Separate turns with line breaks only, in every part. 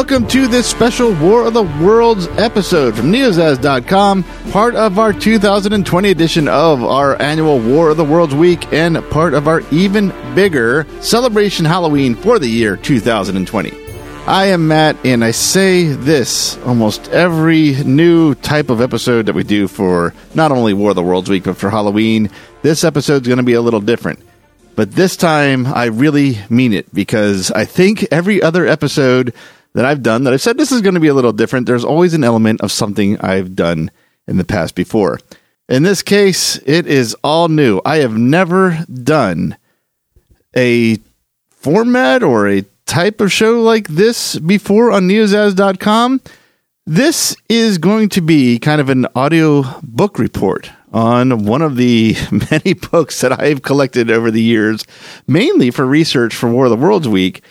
Welcome to this special War of the Worlds episode from Neozaz.com, part of our 2020 edition of our annual War of the Worlds week and part of our even bigger celebration Halloween for the year 2020. I am Matt, and I say this almost every new type of episode that we do for not only War of the Worlds week, but for Halloween. This episode's going to be a little different. But this time, I really mean it because I think every other episode that I've done that I've said this is going to be a little different, there's always an element of something I've done in the past before. In this case, it is all new. I have never done a format or a type of show like this before on neozaz.com. This is going to be kind of an audio book report on one of the many books that I've collected over the years, mainly for research for War of the Worlds Week.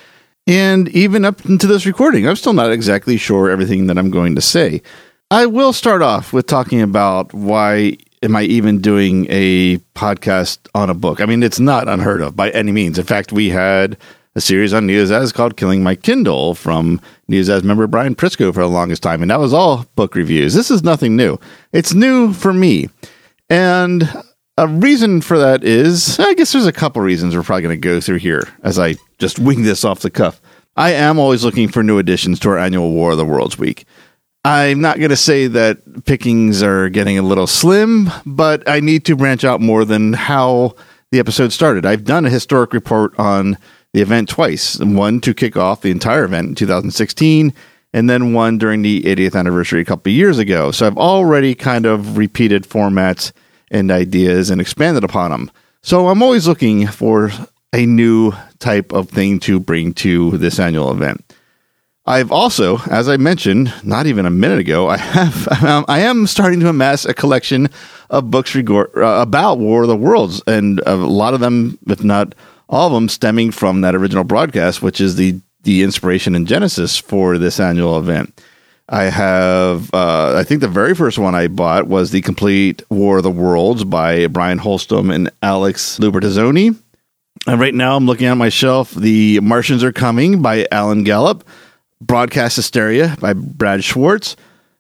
And even up into this recording, I'm still not exactly sure everything that I'm going to say. I will start off with talking about why am I even doing a podcast on a book? I mean, it's not unheard of by any means. In fact, we had a series on News Neozaz called Killing My Kindle from Neozaz member Brian Prisco for the longest time, and that was all book reviews. This is nothing new. It's new for me. And a reason for that is, I guess there's a couple reasons we're probably going to go through here as I just wing this off the cuff. I am always looking for new additions to our annual War of the Worlds week. I'm not going to say that pickings are getting a little slim, but I need to branch out more than how the episode started. I've done a historic report on the event twice one to kick off the entire event in 2016, and then one during the 80th anniversary a couple years ago. So I've already kind of repeated formats and ideas and expanded upon them. So I'm always looking for a new type of thing to bring to this annual event. I've also, as I mentioned, not even a minute ago, I have I am starting to amass a collection of books regor- uh, about War of the Worlds, and a lot of them, if not all of them, stemming from that original broadcast, which is the the inspiration and genesis for this annual event. I have, uh, I think the very first one I bought was the complete War of the Worlds by Brian Holmsten and Alex Lubertazzoni. And right now I'm looking at my shelf, The Martians Are Coming by Alan Gallop, Broadcast Hysteria by Brad Schwartz,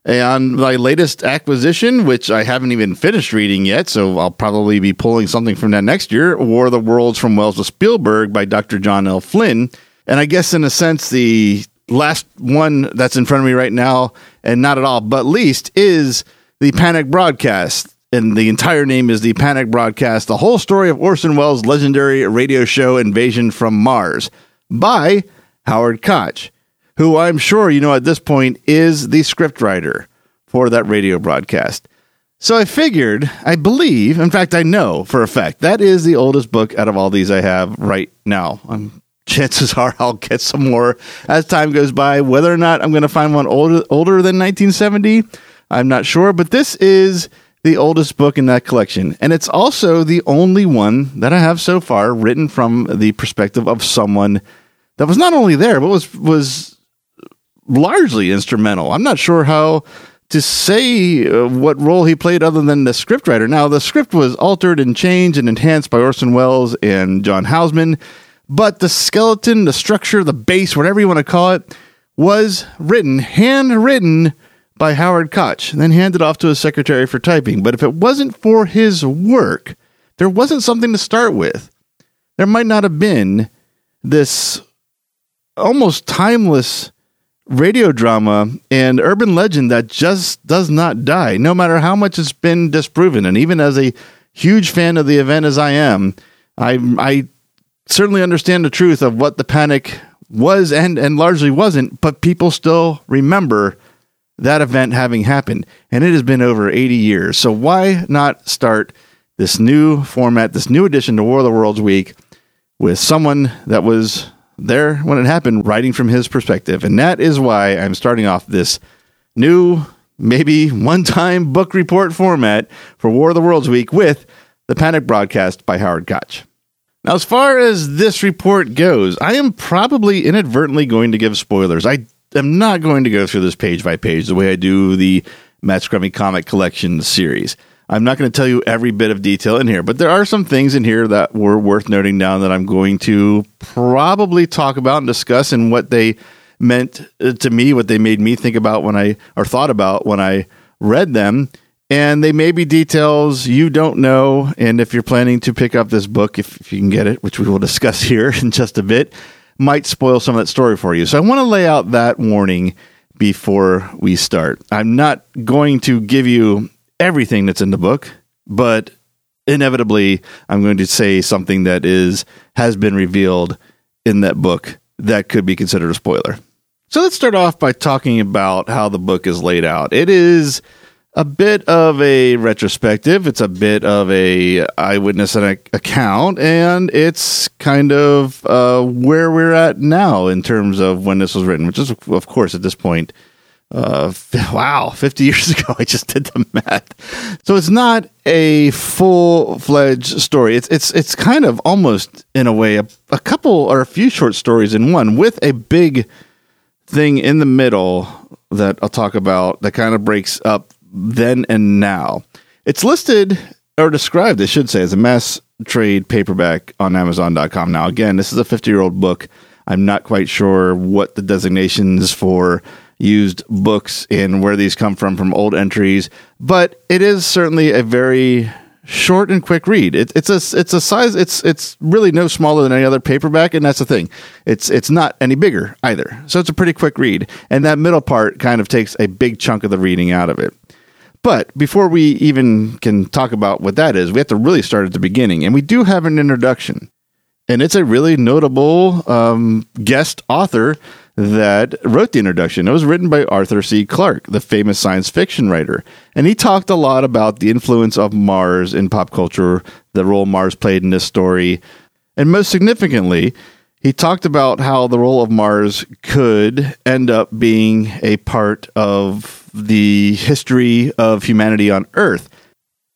and my latest acquisition, which I haven't even finished reading yet, so I'll probably be pulling something from that next year, War of the Worlds from Wells to Spielberg by Dr. John L. Flynn. And I guess in a sense, the last one that's in front of me right now, and not at all, but least, is the Panic Broadcast. And the entire name is the Panic Broadcast, the whole story of Orson Welles' legendary radio show Invasion from Mars by Howard Koch, who I'm sure you know at this point is the scriptwriter for that radio broadcast. So I figured, I believe, in fact, I know for a fact, that is the oldest book out of all these I have right now. I'm chances are I'll get some more as time goes by. Whether or not I'm going to find one older older than 1970, I'm not sure. But this is the oldest book in that collection, and it's also the only one that I have so far written from the perspective of someone that was not only there but was was largely instrumental. I'm not sure how to say uh, what role he played other than the scriptwriter. Now, the script was altered and changed and enhanced by Orson Welles and John Houseman but the skeleton, the structure, the base, whatever you want to call it, was written, handwritten by Howard Koch, then handed off to his secretary for typing. But if it wasn't for his work, there wasn't something to start with. There might not have been this almost timeless radio drama and urban legend that just does not die, no matter how much it's been disproven. And even as a huge fan of the event as I am, I I certainly understand the truth of what the panic was and and largely wasn't, but people still remember that event having happened, and it has been over 80 years. So why not start this new format, this new edition to War of the Worlds Week with someone that was there when it happened, writing from his perspective, and that is why I'm starting off this new, maybe one-time book report format for War of the Worlds Week with the Panic broadcast by Howard Koch. Now, as far as this report goes, I am probably inadvertently going to give spoilers. I am not going to go through this page by page the way I do the Matt Scrummy Comic Collection series. I'm not going to tell you every bit of detail in here, but there are some things in here that were worth noting down that I'm going to probably talk about and discuss and what they meant uh, to me, what they made me think about when I, or thought about when I read them. And they may be details you don't know. And if you're planning to pick up this book, if, if you can get it, which we will discuss here in just a bit, might spoil some of that story for you. So I want to lay out that warning before we start. I'm not going to give you everything that's in the book, but inevitably I'm going to say something that is has been revealed in that book that could be considered a spoiler. So let's start off by talking about how the book is laid out. It is a bit of a retrospective. It's a bit of a eyewitness account, and it's kind of uh, where we're at now in terms of when this was written, which is, of course, at this point, uh, wow, 50 years ago. I just did the math. So it's not a full fledged story. It's it's it's kind of almost in a way a, a couple or a few short stories in one with a big thing in the middle that I'll talk about that kind of breaks up then and now. It's listed or described, I should say, as a mass trade paperback on Amazon.com. Now, again, this is a 50 year old book. I'm not quite sure what the designations for used books and where these come from from old entries, but it is certainly a very short and quick read. It, it's a it's a size it's it's really no smaller than any other paperback, and that's the thing. It's it's not any bigger either. So it's a pretty quick read, and that middle part kind of takes a big chunk of the reading out of it. But before we even can talk about what that is, we have to really start at the beginning. And we do have an introduction. And it's a really notable um, guest author that wrote the introduction. It was written by Arthur C. Clarke, the famous science fiction writer. And he talked a lot about the influence of Mars in pop culture, the role Mars played in this story. And most significantly, he talked about how the role of Mars could end up being a part of the history of humanity on Earth.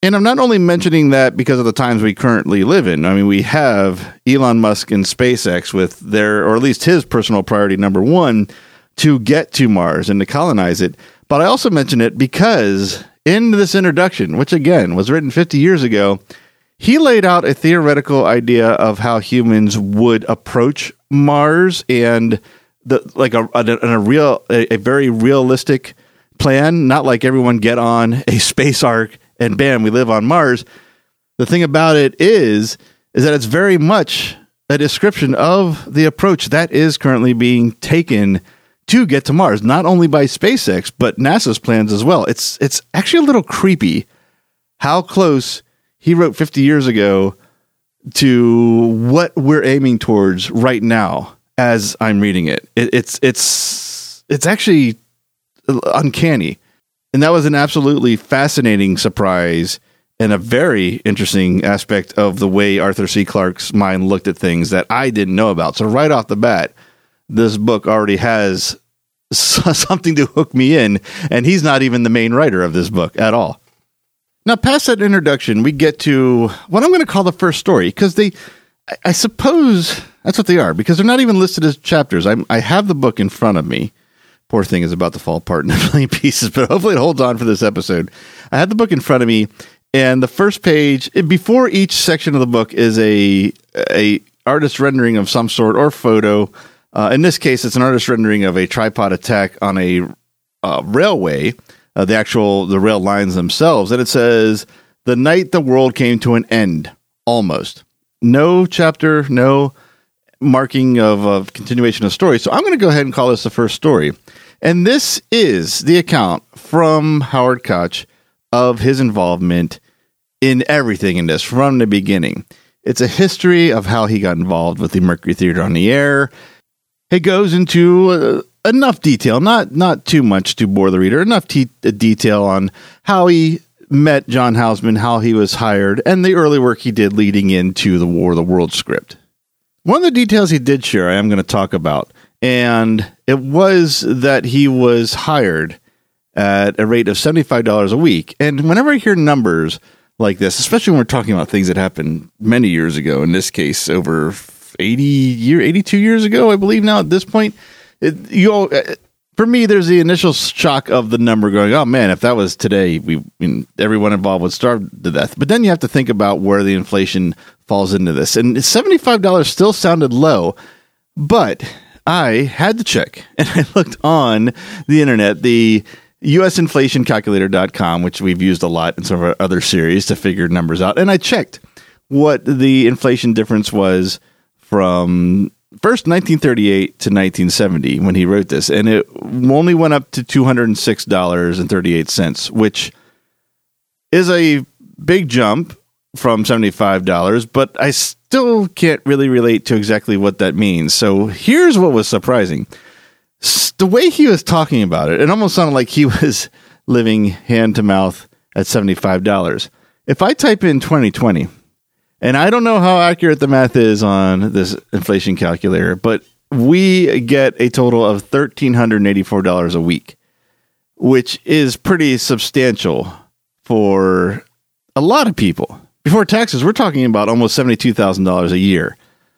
And I'm not only mentioning that because of the times we currently live in. I mean, we have Elon Musk and SpaceX with their, or at least his personal priority number one, to get to Mars and to colonize it. But I also mention it because in this introduction, which again was written 50 years ago, he laid out a theoretical idea of how humans would approach Mars and the like a, a, a real a, a very realistic plan, not like everyone get on a space ark and bam, we live on Mars. The thing about it is is that it's very much a description of the approach that is currently being taken to get to Mars, not only by SpaceX but NASA's plans as well. It's it's actually a little creepy how close he wrote 50 years ago to what we're aiming towards right now as I'm reading it. it it's it's it's actually uncanny. And that was an absolutely fascinating surprise and a very interesting aspect of the way Arthur C. Clarke's mind looked at things that I didn't know about. So right off the bat, this book already has something to hook me in, and he's not even the main writer of this book at all. Now, past that introduction, we get to what I'm going to call the first story because they, I, suppose that's what they are because they're not even listed as chapters. I, I have the book in front of me. Poor thing is about to fall apart in a million pieces, but hopefully it holds on for this episode. I had the book in front of me, and the first page before each section of the book is a a artist rendering of some sort or photo. Uh, in this case, it's an artist rendering of a tripod attack on a uh, railway uh, the actual the rail lines themselves, and it says the night the world came to an end, almost. No chapter, no marking of a continuation of story. So I'm going to go ahead and call this the first story. And this is the account from Howard Koch of his involvement in everything in this from the beginning. It's a history of how he got involved with the Mercury Theater on the Air. It goes into uh, enough detail, not not too much to bore the reader, enough detail on how he met John Houseman, how he was hired, and the early work he did leading into the War of the World script. One of the details he did share, I am going to talk about, and it was that he was hired at a rate of $75 a week. And whenever I hear numbers like this, especially when we're talking about things that happened many years ago, in this case, over 80 year, 82 years ago, I believe now at this point, it, you uh, for me, there's the initial shock of the number going, oh man, if that was today, we I mean, everyone involved would starve to death. But then you have to think about where the inflation falls into this. And $75 still sounded low, but I had to check and I looked on the internet, the usinflationcalculator.com, which we've used a lot in some of our other series to figure numbers out. And I checked what the inflation difference was from first 1938 to 1970 when he wrote this. And it only went up to $206.38, which is a big jump from $75, but I still can't really relate to exactly what that means. So here's what was surprising the way he was talking about it, it almost sounded like he was living hand to mouth at $75. If I type in 2020, and I don't know how accurate the math is on this inflation calculator, but we get a total of $1,384 a week, which is pretty substantial for a lot of people. Before taxes, we're talking about almost $72,000 a year.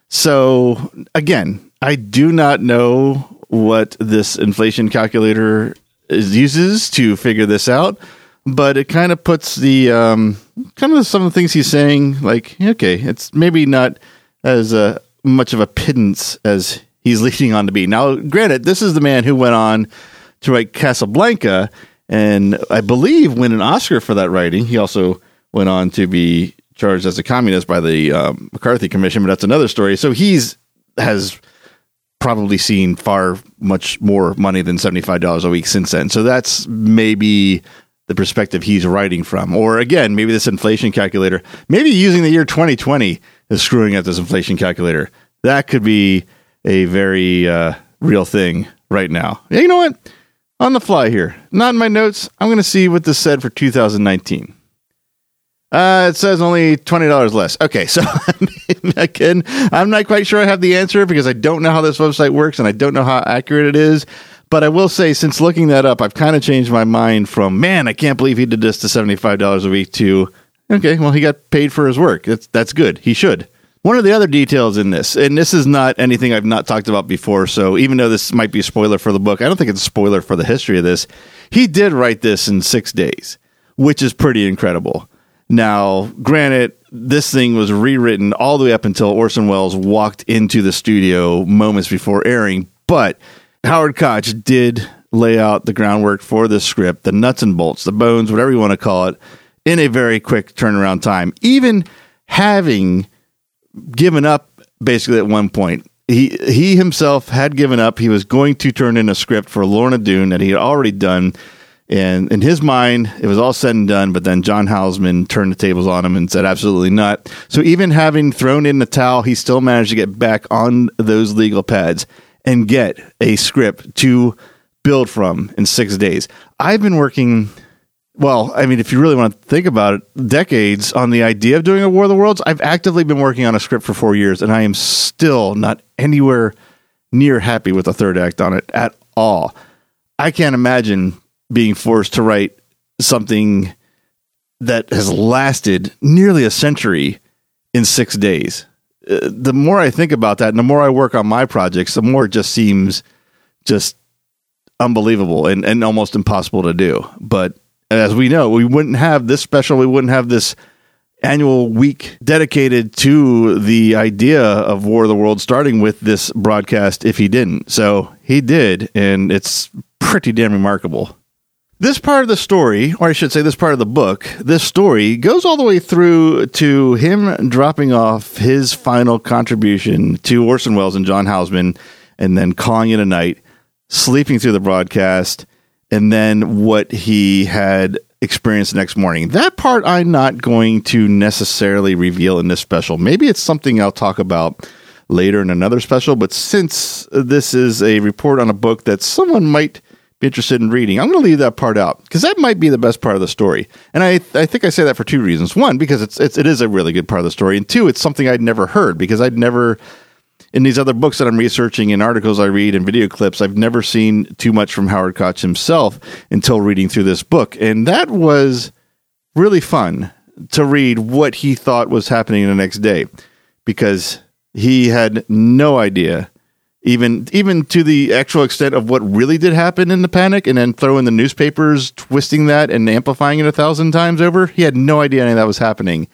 So, again, I do not know what this inflation calculator is, uses to figure this out, but it kind of puts the um, kind of some of the things he's saying like okay, it's maybe not as uh, much of a pittance as he's leading on to be. Now, granted, this is the man who went on to write Casablanca, and I believe win an Oscar for that writing. He also went on to be charged as a communist by the um, McCarthy Commission, but that's another story. So he's has probably seen far much more money than $75 a week since then. So that's maybe the perspective he's writing from. Or again, maybe this inflation calculator, maybe using the year 2020 is screwing up this inflation calculator. That could be a very uh, real thing right now. Yeah, you know what? On the fly here, not in my notes. I'm going to see what this said for 2019. Uh, it says only twenty dollars less. Okay, so again, I'm not quite sure I have the answer because I don't know how this website works and I don't know how accurate it is. But I will say, since looking that up, I've kind of changed my mind from man, I can't believe he did this to seventy five dollars a week to okay, well, he got paid for his work. That's that's good. He should. One of the other details in this, and this is not anything I've not talked about before, so even though this might be a spoiler for the book, I don't think it's a spoiler for the history of this. He did write this in six days, which is pretty incredible. Now, granted, this thing was rewritten all the way up until Orson Welles walked into the studio moments before airing, but Howard Koch did lay out the groundwork for this script, the nuts and bolts, the bones, whatever you want to call it, in a very quick turnaround time. Even having given up basically at one point. He he himself had given up. He was going to turn in a script for Lorna Doone that he had already done and in his mind, it was all said and done, but then John Houseman turned the tables on him and said, absolutely not. So even having thrown in the towel, he still managed to get back on those legal pads and get a script to build from in six days. I've been working, well, I mean, if you really want to think about it, decades on the idea of doing a War of the Worlds. I've actively been working on a script for four years, and I am still not anywhere near happy with the third act on it at all. I can't imagine being forced to write something that has lasted nearly a century in six days. The more I think about that, and the more I work on my projects, the more it just seems just unbelievable and, and almost impossible to do. But as we know, we wouldn't have this special, we wouldn't have this annual week dedicated to the idea of War of the World, starting with this broadcast if he didn't. So he did, and it's pretty damn remarkable. This part of the story, or I should say, this part of the book, this story goes all the way through to him dropping off his final contribution to Orson Welles and John Houseman, and then calling it a night, sleeping through the broadcast, and then what he had experienced the next morning. That part I'm not going to necessarily reveal in this special. Maybe it's something I'll talk about later in another special, but since this is a report on a book that someone might interested in reading. I'm going to leave that part out because that might be the best part of the story. And I, I think I say that for two reasons. One, because it's, it's it is a really good part of the story, and two, it's something I'd never heard because I'd never in these other books that I'm researching and articles I read and video clips, I've never seen too much from Howard Koch himself until reading through this book, and that was really fun to read what he thought was happening the next day because he had no idea even even to the actual extent of what really did happen in the panic, and then throw in the newspapers twisting that and amplifying it a thousand times over. He had no idea any of that was happening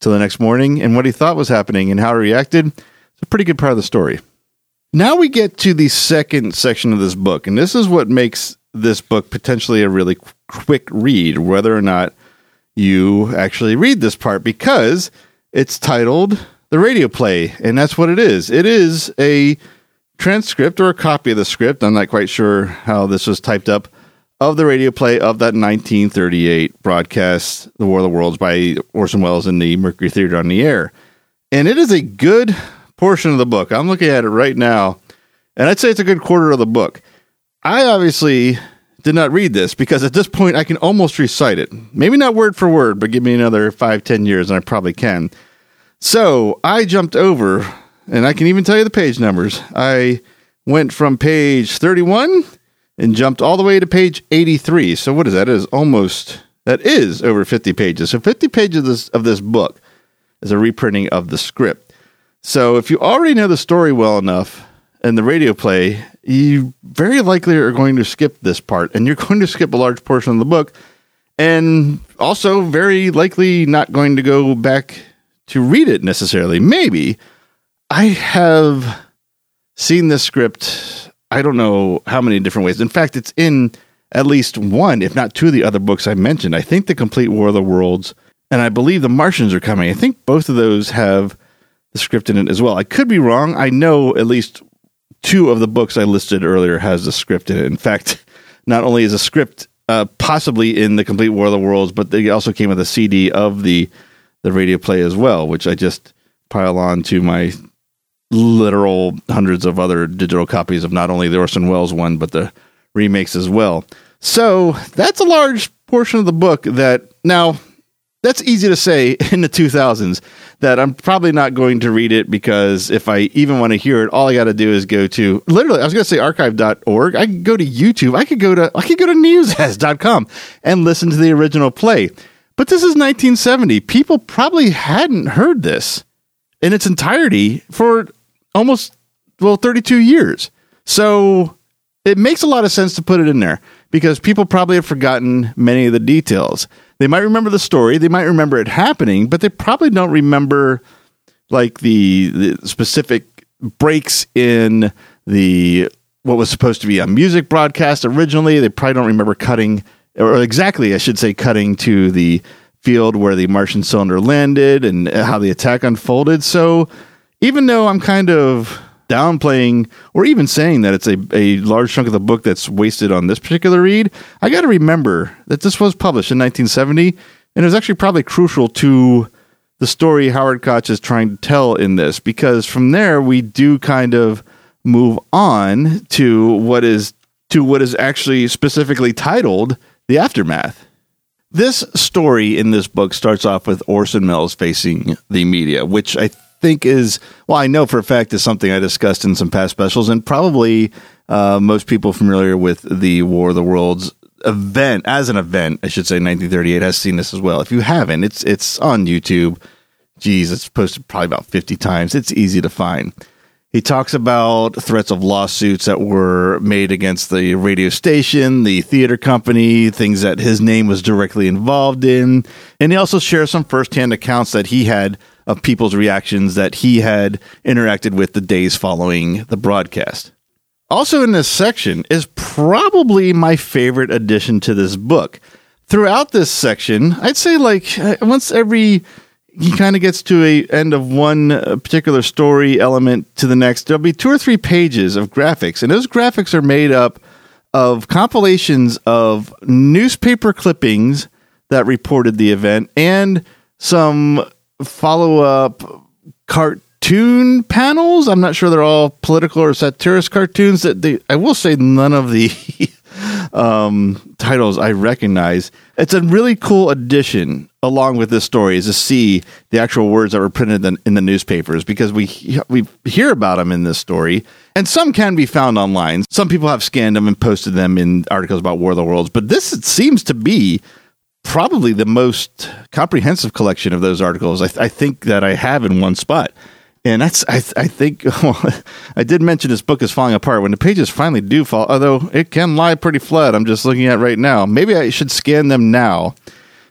till the next morning, and what he thought was happening and how he reacted. It's a pretty good part of the story. Now we get to the second section of this book, and this is what makes this book potentially a really quick read, whether or not you actually read this part, because it's titled The Radio Play, and that's what it is. It is a transcript or a copy of the script. I'm not quite sure how this was typed up of the radio play of that 1938 broadcast, The War of the Worlds by Orson Welles in the Mercury Theater on the Air. And it is a good portion of the book. I'm looking at it right now, and I'd say it's a good quarter of the book. I obviously did not read this because at this point I can almost recite it. Maybe not word for word, but give me another five, ten years and I probably can. So I jumped over, and I can even tell you the page numbers. I went from page 31 and jumped all the way to page 83. So what is that? It is almost that is over 50 pages. So 50 pages of this, of this book is a reprinting of the script. So if you already know the story well enough and the radio play, you very likely are going to skip this part and you're going to skip a large portion of the book and also very likely not going to go back to read it necessarily. Maybe I have seen this script I don't know how many different ways. In fact, it's in at least one, if not two of the other books I mentioned. I think The Complete War of the Worlds and I believe The Martians are coming. I think both of those have the script in it as well. I could be wrong. I know at least two of the books I listed earlier has the script in it. In fact, not only is a script uh, possibly in The Complete War of the Worlds, but they also came with a CD of the the radio play as well, which I just pile on to my literal hundreds of other digital copies of not only the Orson Welles one, but the remakes as well. So that's a large portion of the book that now that's easy to say in the 2000s that I'm probably not going to read it because if I even want to hear it, all I got to do is go to literally, I was going to say archive.org. I could go to YouTube. I could go to, I could go to newsas.com and listen to the original play. But this is 1970. People probably hadn't heard this in its entirety for almost well 32 years. So it makes a lot of sense to put it in there because people probably have forgotten many of the details. They might remember the story, they might remember it happening, but they probably don't remember like the, the specific breaks in the what was supposed to be a music broadcast originally. They probably don't remember cutting or exactly, I should say, cutting to the field where the Martian cylinder landed and how the attack unfolded. So even though I'm kind of downplaying or even saying that it's a, a large chunk of the book that's wasted on this particular read, I got to remember that this was published in 1970 and it was actually probably crucial to the story Howard Koch is trying to tell in this because from there we do kind of move on to what is to what is actually specifically titled the aftermath. This story in this book starts off with Orson Welles facing the media, which I think is well, I know for a fact is something I discussed in some past specials, and probably uh, most people familiar with the War of the Worlds event as an event, I should say, 1938 has seen this as well. If you haven't, it's it's on YouTube. Geez, it's posted probably about 50 times. It's easy to find. He talks about threats of lawsuits that were made against the radio station, the theater company, things that his name was directly involved in. And he also shares some firsthand accounts that he had of people's reactions that he had interacted with the days following the broadcast. Also, in this section is probably my favorite addition to this book. Throughout this section, I'd say like uh, once every he kind of gets to a end of one uh, particular story element to the next. There'll be two or three pages of graphics, and those graphics are made up of compilations of newspaper clippings that reported the event and some follow up cartoon panels. I'm not sure they're all political or satirist cartoons. That they, I will say, none of the um, titles I recognize. It's a really cool addition along with this story is to see the actual words that were printed in, in, the newspapers because we we hear about them in this story and some can be found online. Some people have scanned them and posted them in articles about War of the Worlds, but this seems to be probably the most comprehensive collection of those articles I, th- I think that I have in one spot. And that's I, th- I think well, I did mention this book is falling apart when the pages finally do fall. Although it can lie pretty flat. I'm just looking at right now. Maybe I should scan them now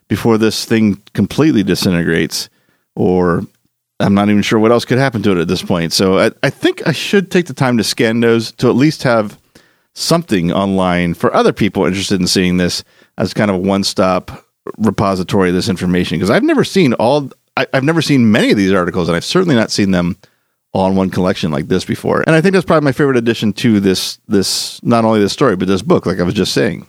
before this thing completely disintegrates, or I'm not even sure what else could happen to it at this point. So I, I think I should take the time to scan those to at least have something online for other people interested in seeing this as kind of a one stop repository of this information. Because I've never seen all, I, I've never seen many of these articles, and I've certainly not seen them all in one collection like this before. And I think that's probably my favorite addition to this this not only this story but this book, like I was just saying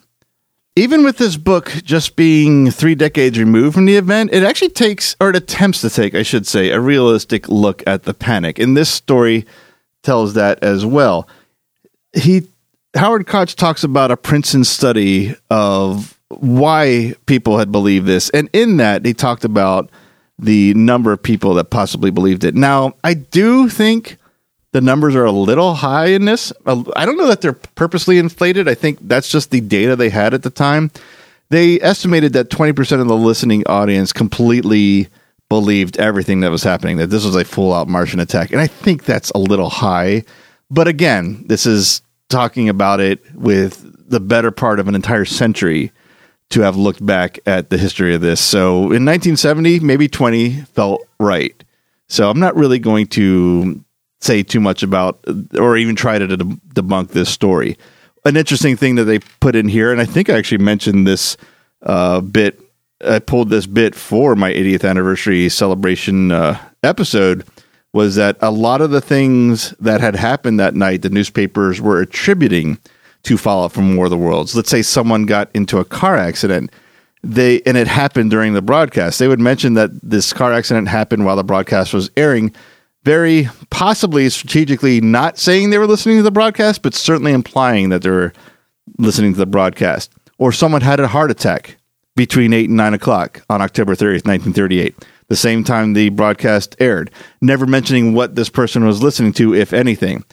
even with this book just being three decades removed from the event, it actually takes, or it attempts to take, I should say, a realistic look at the panic. And this story tells that as well. He, Howard Koch talks about a Princeton study of why people had believed this. And in that, he talked about the number of people that possibly believed it. Now, I do think the numbers are a little high in this. Uh, I don't know that they're purposely inflated. I think that's just the data they had at the time. They estimated that 20% of the listening audience completely believed everything that was happening, that this was a full out Martian attack. And I think that's a little high. But again, this is talking about it with the better part of an entire century to have looked back at the history of this. So in 1970, maybe 20 felt right. So I'm not really going to say too much about or even try to debunk this story. An interesting thing that they put in here, and I think I actually mentioned this uh, bit. I pulled this bit for my 80th anniversary celebration uh, episode. Was that a lot of the things that had happened that night, the newspapers were attributing to Fallout from War of the Worlds. Let's say someone got into a car accident they and it happened during the broadcast. They would mention that this car accident happened while the broadcast was airing, very possibly strategically not saying they were listening to the broadcast, but certainly implying that they were listening to the broadcast. Or someone had a heart attack between 8 and 9 o'clock on October 30th, 1938, the same time the broadcast aired, never mentioning what this person was listening to, if anything.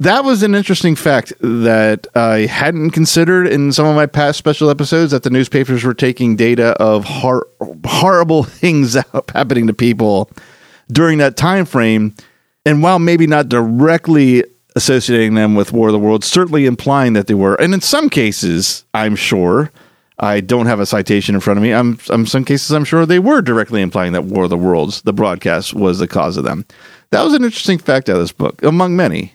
That was an interesting fact that I hadn't considered in some of my past special episodes that the newspapers were taking data of hor- horrible things happening to people during that time frame. And while maybe not directly associating them with War of the Worlds, certainly implying that they were. And in some cases, I'm sure, I don't have a citation in front of me. I'm, in some cases, I'm sure they were directly implying that War of the Worlds, the broadcast, was the cause of them. That was an interesting fact out of this book, among many.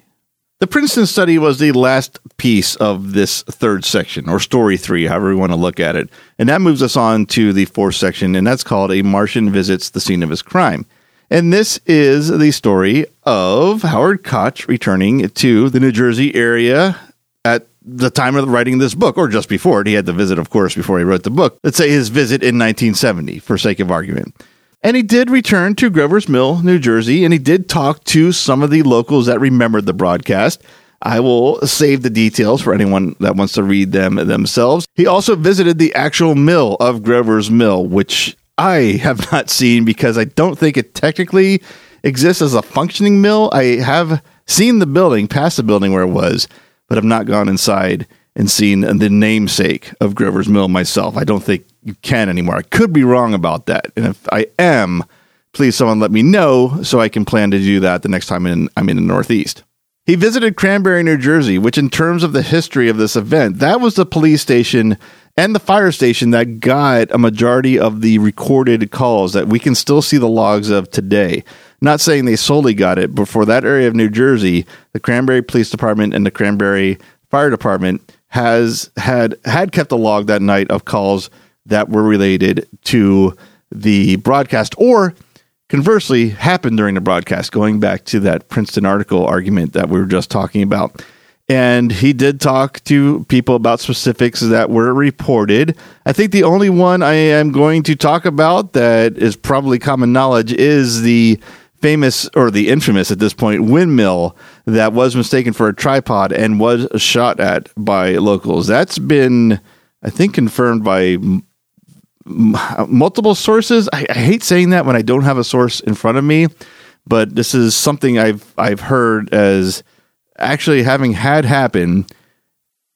The Princeton study was the last piece of this third section, or story three, however you want to look at it. And that moves us on to the fourth section, and that's called A Martian Visits the Scene of His Crime. And this is the story of Howard Koch returning to the New Jersey area at the time of writing this book, or just before it. He had the visit, of course, before he wrote the book. Let's say his visit in 1970, for sake of argument. And he did return to Grover's Mill, New Jersey, and he did talk to some of the locals that remembered the broadcast. I will save the details for anyone that wants to read them themselves. He also visited the actual mill of Grover's Mill, which I have not seen because I don't think it technically exists as a functioning mill. I have seen the building, past the building where it was, but I've not gone inside and seen the namesake of Grover's Mill myself. I don't think you can anymore. I could be wrong about that. And if I am, please someone let me know so I can plan to do that the next time in, I'm in the Northeast. He visited Cranbury, New Jersey, which, in terms of the history of this event, that was the police station and the fire station that got a majority of the recorded calls that we can still see the logs of today. Not saying they solely got it, but for that area of New Jersey, the Cranbury Police Department and the Cranbury Fire Department has had had kept a log that night of calls that were related to the broadcast or conversely happened during the broadcast going back to that Princeton article argument that we were just talking about and he did talk to people about specifics that were reported. I think the only one I am going to talk about that is probably common knowledge is the famous or the infamous at this point windmill that was mistaken for a tripod and was shot at by locals. That's been, I think, confirmed by multiple sources. I, I hate saying that when I don't have a source in front of me, but this is something I've I've heard as actually having had happen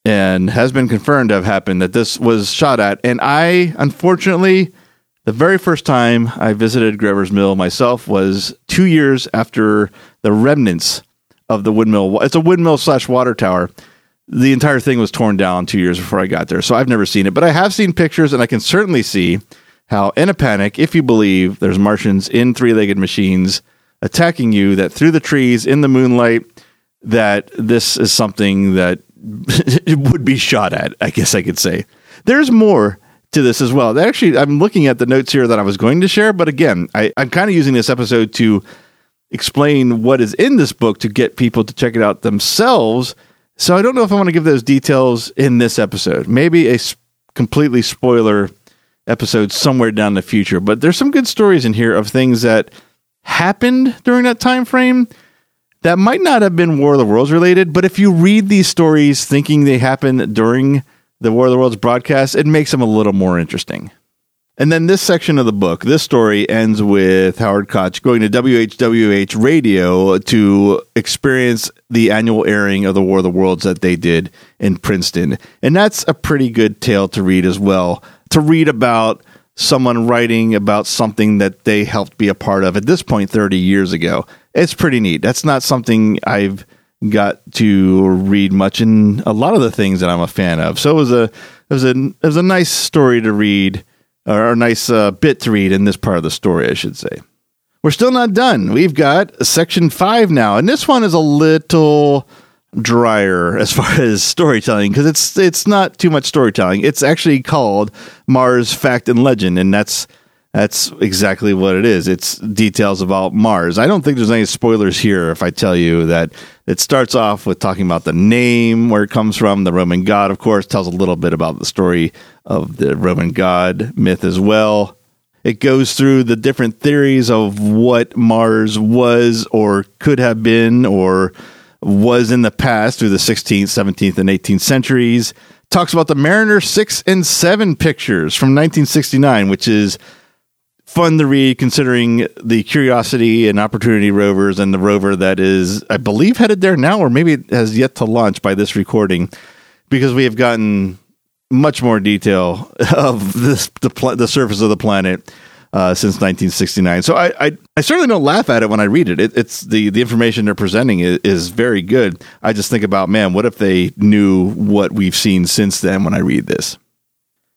and has been confirmed to have happened that this was shot at. And I, unfortunately, the very first time I visited Grover's Mill myself was two years after the remnants of the windmill. It's a windmill slash water tower. The entire thing was torn down two years before I got there. So I've never seen it, but I have seen pictures and I can certainly see how, in a panic, if you believe there's Martians in three legged machines attacking you that through the trees in the moonlight that this is something that would be shot at, I guess I could say. There's more to this as well. Actually, I'm looking at the notes here that I was going to share, but again, I, I'm kind of using this episode to explain what is in this book to get people to check it out themselves. So I don't know if I want to give those details in this episode. Maybe a completely spoiler episode somewhere down the future, but there's some good stories in here of things that happened during that time frame that might not have been War of the Worlds related, but if you read these stories thinking they happened during the War of the Worlds broadcast, it makes them a little more interesting. And then this section of the book, this story ends with Howard Koch going to WHWH radio to experience the annual airing of the War of the Worlds that they did in Princeton. And that's a pretty good tale to read as well. To read about someone writing about something that they helped be a part of at this point 30 years ago. It's pretty neat. That's not something I've got to read much in a lot of the things that I'm a fan of. So it was a it was a it was a nice story to read or a nice uh, bit to read in this part of the story, I should say. We're still not done. We've got section 5 now, and this one is a little drier as far as storytelling because it's it's not too much storytelling. It's actually called Mars Fact and Legend, and that's that's exactly what it is. It's details about Mars. I don't think there's any spoilers here if I tell you that it starts off with talking about the name, where it comes from, the Roman god, of course, tells a little bit about the story of the Roman god myth as well. It goes through the different theories of what Mars was or could have been or was in the past through the 16th, 17th, and 18th centuries. Talks about the Mariner 6 and 7 pictures from 1969, which is fun to read considering the Curiosity and Opportunity rovers and the rover that is, I believe, headed there now, or maybe it has yet to launch by this recording, because we have gotten much more detail of this the, pl- the surface of the planet uh, since 1969. So I, I, I certainly don't laugh at it when I read it. it it's the the information they're presenting is, is, very good. I just think about man, what if they knew what we've seen since then when I read this.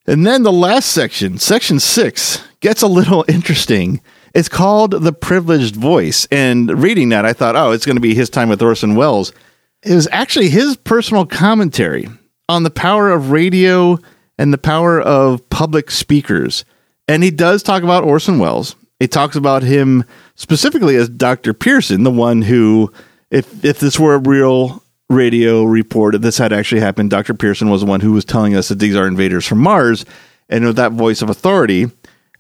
And then the last section, section six, gets a little interesting. It's called the privileged voice, and reading that, I thought, oh, it's going to be his time with Orson Welles. It was actually his personal commentary on the power of radio and the power of public speakers and he does talk about Orson Welles. He talks about him specifically as Dr. Pierson, the one who, if if this were a real radio report, this had actually happened, Dr. Pierson was the one who was telling us that these are invaders from Mars. And with that voice of authority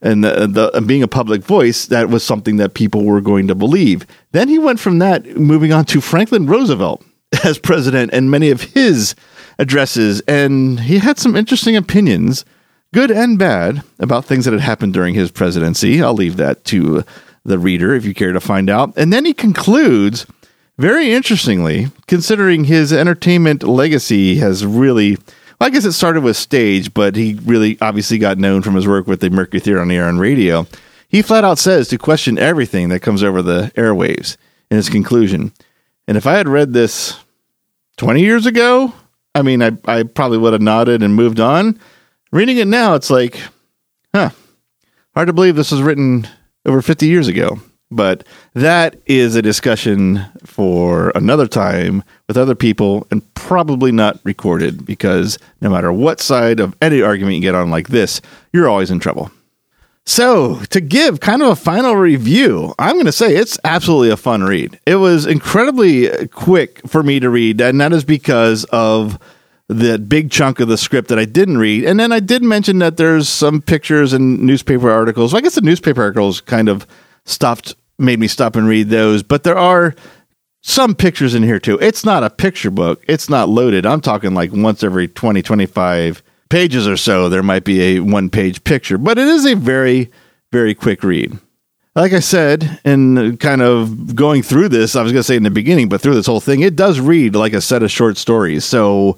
and the, the and being a public voice, that was something that people were going to believe. Then he went from that, moving on to Franklin Roosevelt as president and many of his addresses. And he had some interesting opinions good and bad, about things that had happened during his presidency. I'll leave that to the reader if you care to find out. And then he concludes, very interestingly, considering his entertainment legacy has really. I guess it started with stage, but he really obviously got known from his work with the Mercury Theater on the Air and Radio. He flat out says to question everything that comes over the airwaves in his conclusion. And if I had read this 20 years ago, I mean, I, I probably would have nodded and moved on. Reading it now, it's like, huh, hard to believe this was written over 50 years ago. But that is a discussion for another time with other people and probably not recorded because no matter what side of any argument you get on like this, you're always in trouble. So, to give kind of a final review, I'm going to say it's absolutely a fun read. It was incredibly quick for me to read, and that is because of that big chunk of the script that I didn't read. And then I did mention that there's some pictures and newspaper articles. I guess the newspaper articles kind of stopped, made me stop and read those. But there are some pictures in here too. It's not a picture book, it's not loaded. I'm talking like once every 20, 25 pages or so, there might be a one page picture. But it is a very, very quick read. Like I said, in kind of going through this, I was going to say in the beginning, but through this whole thing, it does read like a set of short stories. So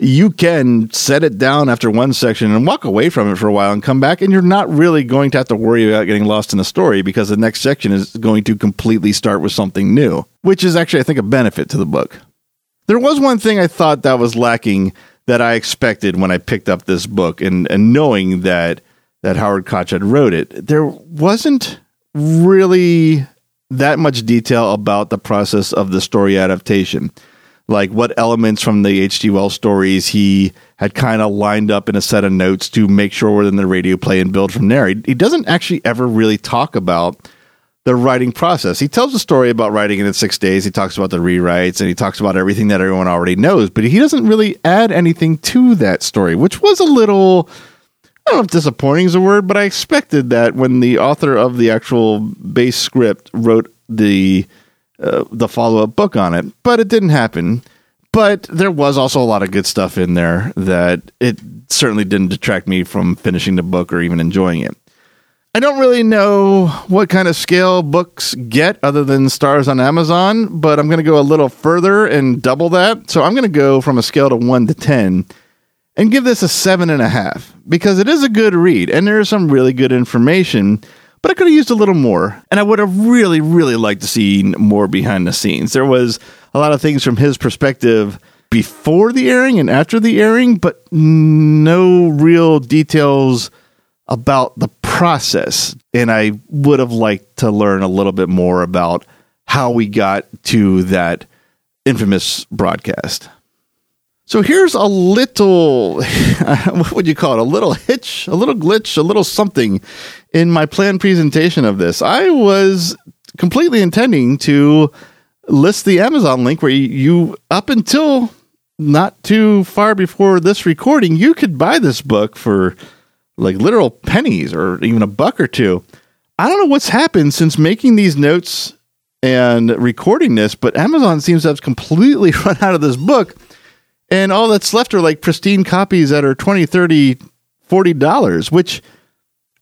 you can set it down after one section and walk away from it for a while and come back and you're not really going to have to worry about getting lost in the story because the next section is going to completely start with something new which is actually i think a benefit to the book there was one thing i thought that was lacking that i expected when i picked up this book and, and knowing that that howard koch had wrote it there wasn't really that much detail about the process of the story adaptation. Like what elements from the H.G. Wells stories he had kind of lined up in a set of notes to make sure we're in the radio play and build from there. He, he doesn't actually ever really talk about the writing process. He tells a story about writing it in six days. He talks about the rewrites and he talks about everything that everyone already knows, but he doesn't really add anything to that story, which was a little I don't know if disappointing is a word, but I expected that when the author of the actual base script wrote the uh, the follow up book on it, but it didn't happen. But there was also a lot of good stuff in there that it certainly didn't detract me from finishing the book or even enjoying it. I don't really know what kind of scale books get other than stars on Amazon, but I'm going to go a little further and double that. So I'm going to go from a scale to one to 10 and give this a seven and a half because it is a good read and there is some really good information, but I could have used a little more. And I would have really, really liked to see more behind the scenes. There was a lot of things from his perspective before the airing and after the airing, but no real details about the process. And I would have liked to learn a little bit more about how we got to that infamous broadcast. So here's a little, what would you call it? A little hitch, a little glitch, a little something in my planned presentation of this. I was completely intending to list the Amazon link where you, up until not too far before this recording, you could buy this book for like literal pennies or even a buck or two. I don't know what's happened since making these notes and recording this, but Amazon seems to have completely run out of this book and all that's left are like pristine copies that are 20 30 40 dollars which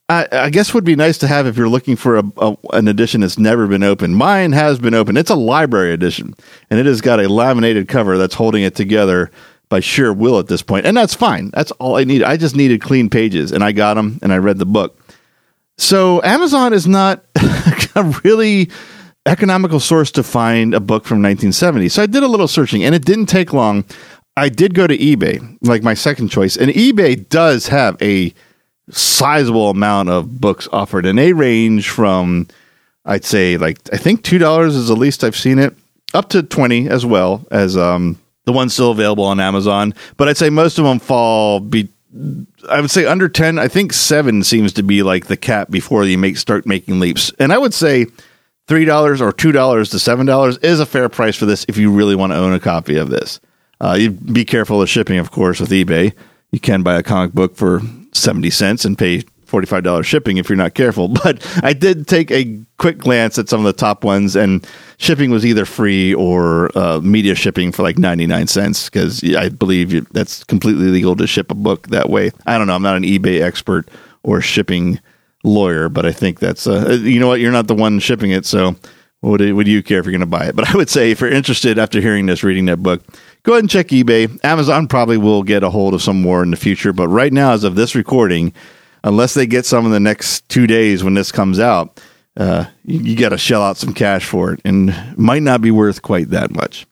I, I, guess would be nice to have if you're looking for a, a, an edition that's never been opened. Mine has been opened. It's a library edition, and it has got a laminated cover that's holding it together by sheer will at this point. point, and that's fine. That's all I need. I just needed clean pages, and I got them, and I read the book. So Amazon is not a really economical source to find a book from 1970. So I did a little searching, and it didn't take long. I did go to eBay, like my second choice, and eBay does have a sizable amount of books offered, and they range from, I'd say, like I think two dollars is the least I've seen it, up to twenty as well as um, the ones still available on Amazon. But I'd say most of them fall be. I would say under ten. I think seven seems to be like the cap before you make start making leaps, and I would say three dollars or two dollars to seven dollars is a fair price for this if you really want to own a copy of this. Uh, you be careful of shipping, of course, with eBay. You can buy a comic book for 70 cents and pay $45 shipping if you're not careful. But I did take a quick glance at some of the top ones, and shipping was either free or uh, media shipping for like 99 cents because I believe that's completely legal to ship a book that way. I don't know. I'm not an eBay expert or shipping lawyer, but I think that's, uh, you know what? You're not the one shipping it. So what do you care if you're going to buy it? But I would say if you're interested after hearing this, reading that book, go ahead and check eBay. Amazon probably will get a hold of some more in the future, but right now, as of this recording, unless they get some in the next two days when this comes out, uh, you, you got to shell out some cash for it, and might not be worth quite that much.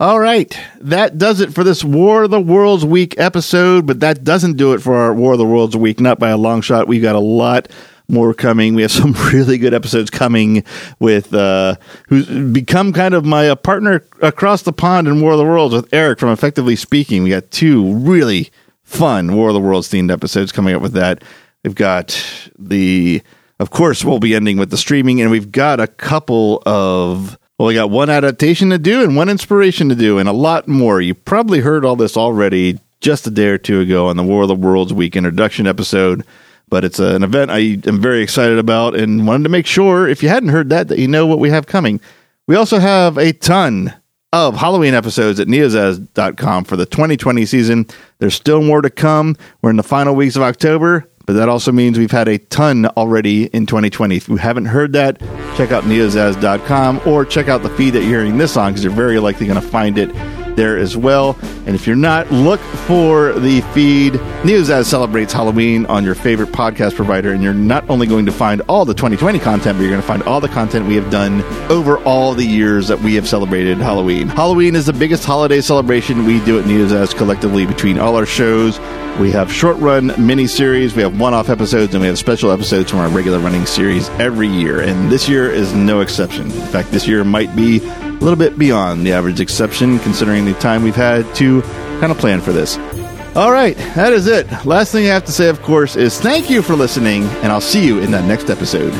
All right, that does it for this War of the Worlds Week episode, but that doesn't do it for our War of the Worlds Week, not by a long shot. We've got a lot more coming. We have some really good episodes coming with uh, who's become kind of my uh, partner across the pond in War of the Worlds with Eric from Effectively Speaking. We got two really fun War of the Worlds themed episodes coming up with that. We've got the, of course, we'll be ending with the streaming, and we've got a couple of. Well, we got one adaptation to do and one inspiration to do, and a lot more. You probably heard all this already just a day or two ago on the War of the Worlds Week introduction episode but it's an event I am very excited about and wanted to make sure if you hadn't heard that that you know what we have coming. We also have a ton of Halloween episodes at neozaz.com for the 2020 season. There's still more to come. We're in the final weeks of October, but that also means we've had a ton already in 2020. If you haven't heard that, check out neozaz.com or check out the feed that you're hearing this on because you're very likely going to find it there as well. And if you're not, look for the feed. News As celebrates Halloween on your favorite podcast provider, and you're not only going to find all the 2020 content, but you're going to find all the content we have done over all the years that we have celebrated Halloween. Halloween is the biggest holiday celebration we do at News As collectively between all our shows. We have short run mini series, we have one off episodes, and we have special episodes from our regular running series every year. And this year is no exception. In fact, this year might be a little bit beyond the average exception, considering the time we've had to kind of plan for this. All right, that is it. Last thing I have to say, of course, is thank you for listening, and I'll see you in that next episode.